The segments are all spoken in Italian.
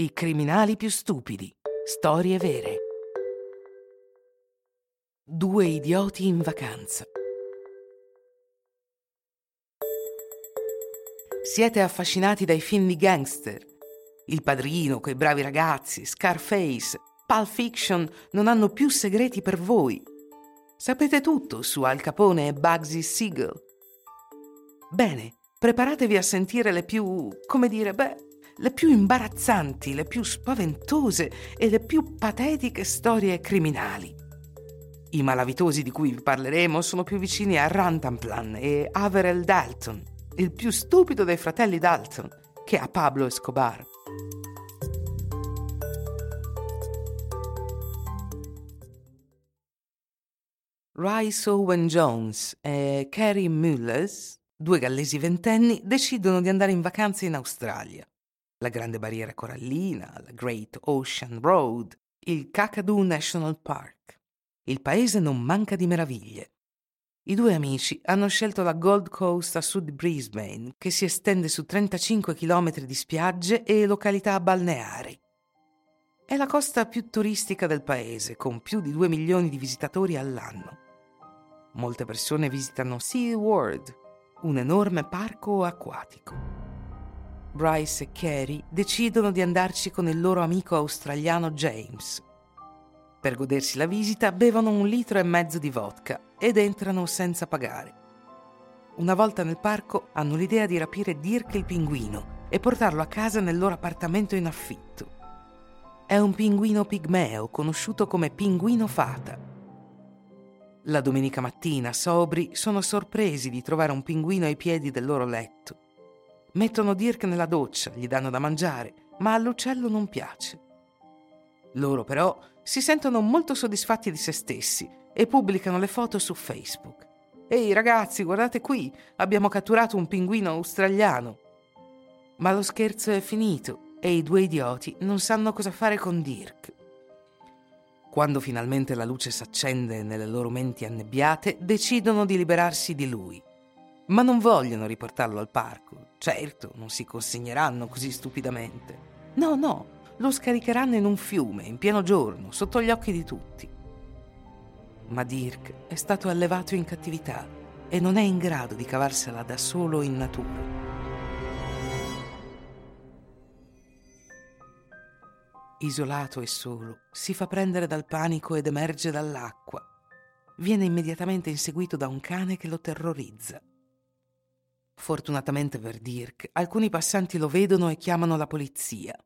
I criminali più stupidi. Storie vere. Due idioti in vacanza. Siete affascinati dai film di gangster? Il padrino, quei bravi ragazzi, Scarface, Pulp Fiction non hanno più segreti per voi. Sapete tutto su Al Capone e Bugsy Siegel. Bene, preparatevi a sentire le più, come dire, beh, le più imbarazzanti, le più spaventose e le più patetiche storie criminali. I malavitosi di cui vi parleremo sono più vicini a Rantanplan e Averell Dalton, il più stupido dei fratelli Dalton, che a Pablo Escobar. Rice Owen Jones e Carrie Mullers, due gallesi ventenni, decidono di andare in vacanza in Australia. La Grande Barriera Corallina, la Great Ocean Road, il Kakadu National Park. Il paese non manca di meraviglie. I due amici hanno scelto la Gold Coast a sud di Brisbane, che si estende su 35 km di spiagge e località balneari. È la costa più turistica del paese, con più di 2 milioni di visitatori all'anno. Molte persone visitano Sea World, un enorme parco acquatico. Bryce e Carrie decidono di andarci con il loro amico australiano James. Per godersi la visita bevono un litro e mezzo di vodka ed entrano senza pagare. Una volta nel parco hanno l'idea di rapire Dirk il pinguino e portarlo a casa nel loro appartamento in affitto. È un pinguino pigmeo conosciuto come pinguino fata. La domenica mattina, sobri, sono sorpresi di trovare un pinguino ai piedi del loro letto. Mettono Dirk nella doccia, gli danno da mangiare, ma all'uccello non piace. Loro però si sentono molto soddisfatti di se stessi e pubblicano le foto su Facebook. Ehi ragazzi, guardate qui, abbiamo catturato un pinguino australiano. Ma lo scherzo è finito e i due idioti non sanno cosa fare con Dirk. Quando finalmente la luce s'accende nelle loro menti annebbiate, decidono di liberarsi di lui. Ma non vogliono riportarlo al parco. Certo, non si consegneranno così stupidamente. No, no, lo scaricheranno in un fiume, in pieno giorno, sotto gli occhi di tutti. Ma Dirk è stato allevato in cattività e non è in grado di cavarsela da solo in natura. Isolato e solo, si fa prendere dal panico ed emerge dall'acqua. Viene immediatamente inseguito da un cane che lo terrorizza. Fortunatamente per Dirk, alcuni passanti lo vedono e chiamano la polizia.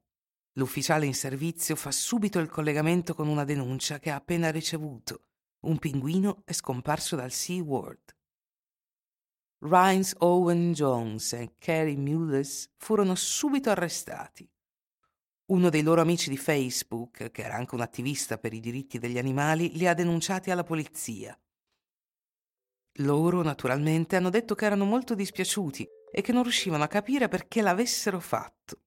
L'ufficiale in servizio fa subito il collegamento con una denuncia che ha appena ricevuto. Un pinguino è scomparso dal Sea World. Rhines Owen Jones e Carrie Mullers furono subito arrestati. Uno dei loro amici di Facebook, che era anche un attivista per i diritti degli animali, li ha denunciati alla polizia. Loro, naturalmente, hanno detto che erano molto dispiaciuti e che non riuscivano a capire perché l'avessero fatto.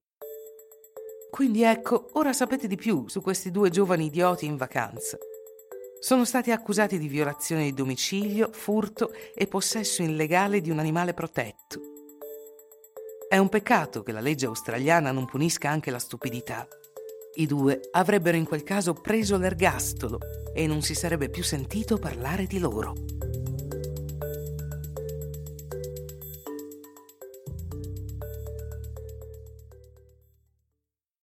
Quindi ecco, ora sapete di più su questi due giovani idioti in vacanza. Sono stati accusati di violazione di domicilio, furto e possesso illegale di un animale protetto. È un peccato che la legge australiana non punisca anche la stupidità. I due avrebbero in quel caso preso l'ergastolo e non si sarebbe più sentito parlare di loro.